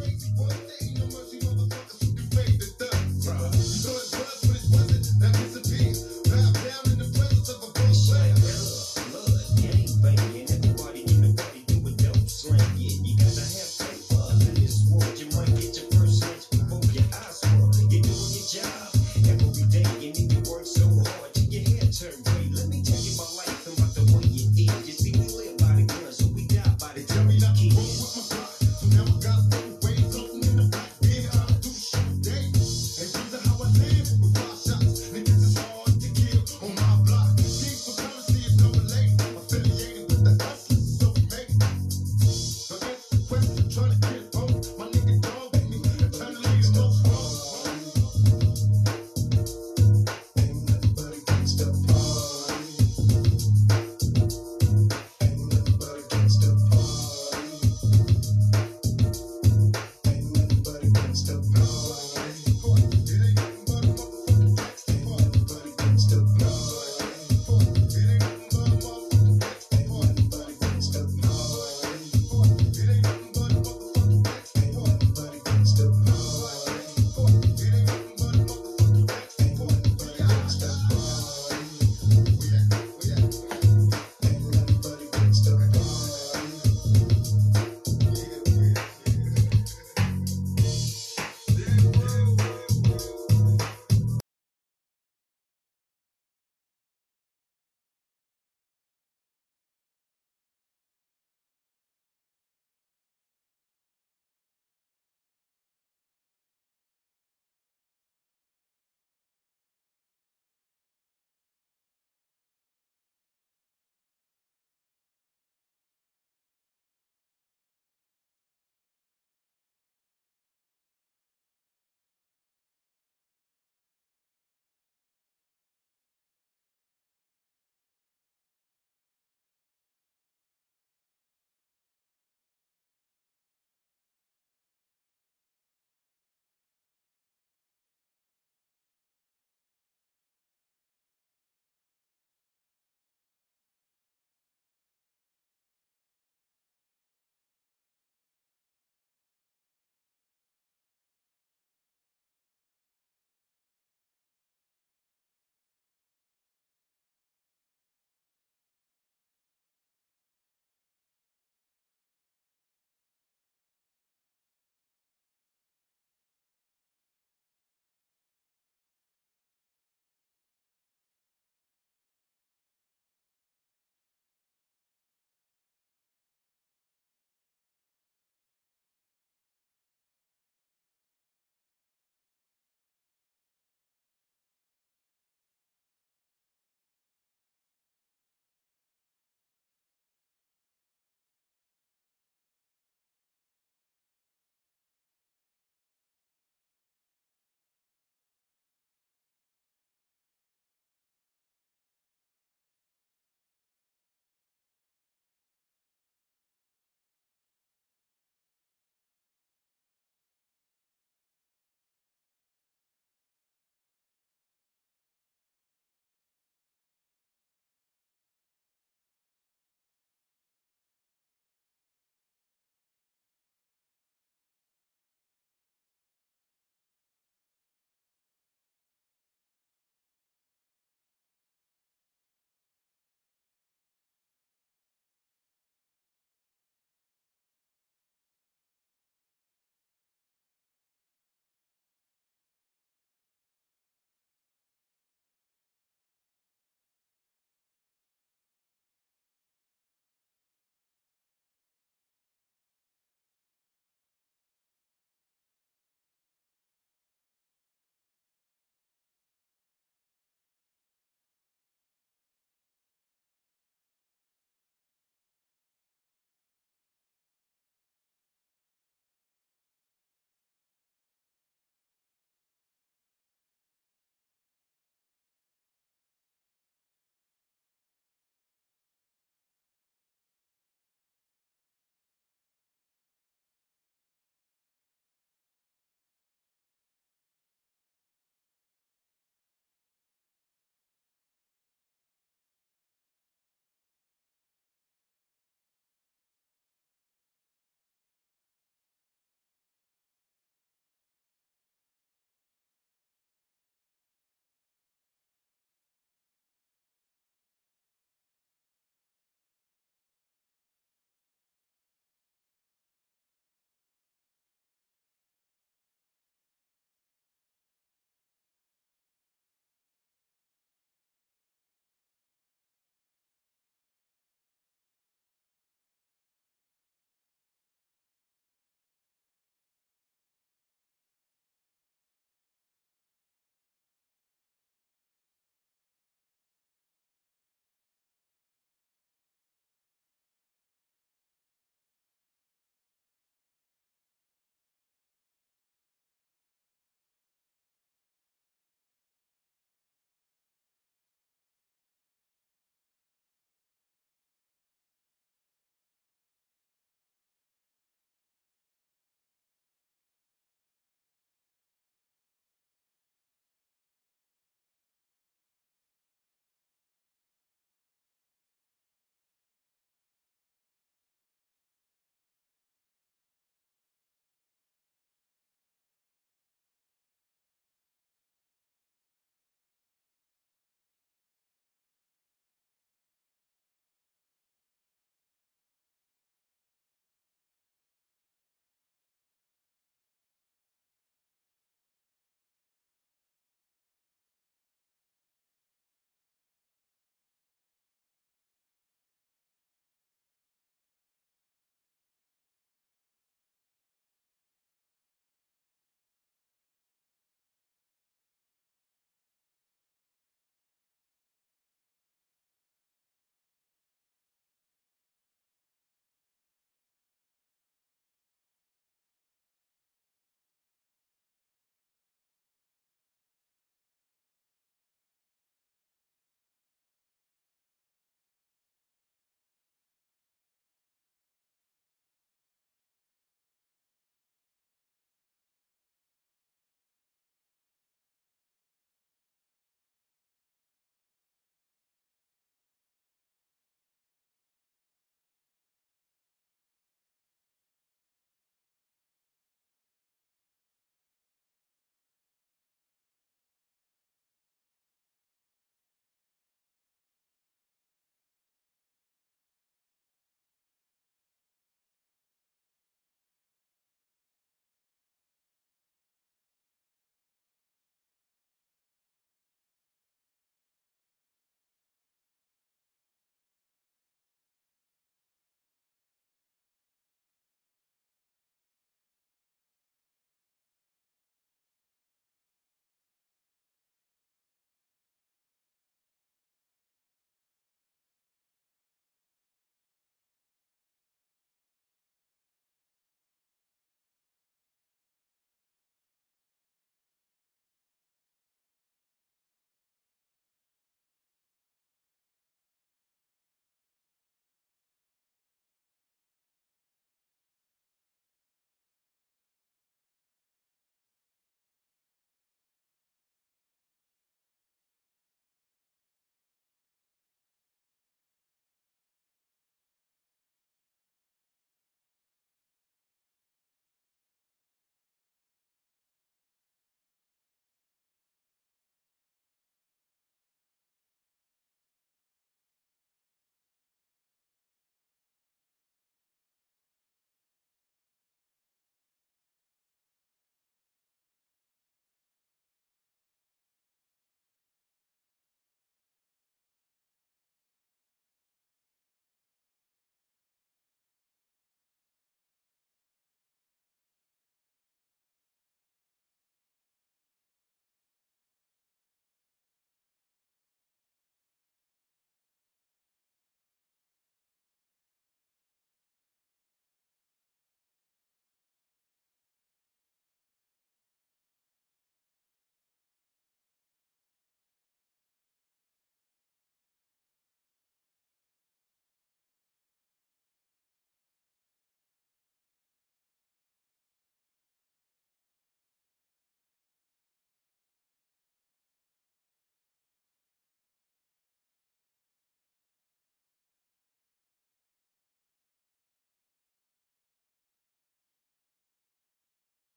crazy. One thing I must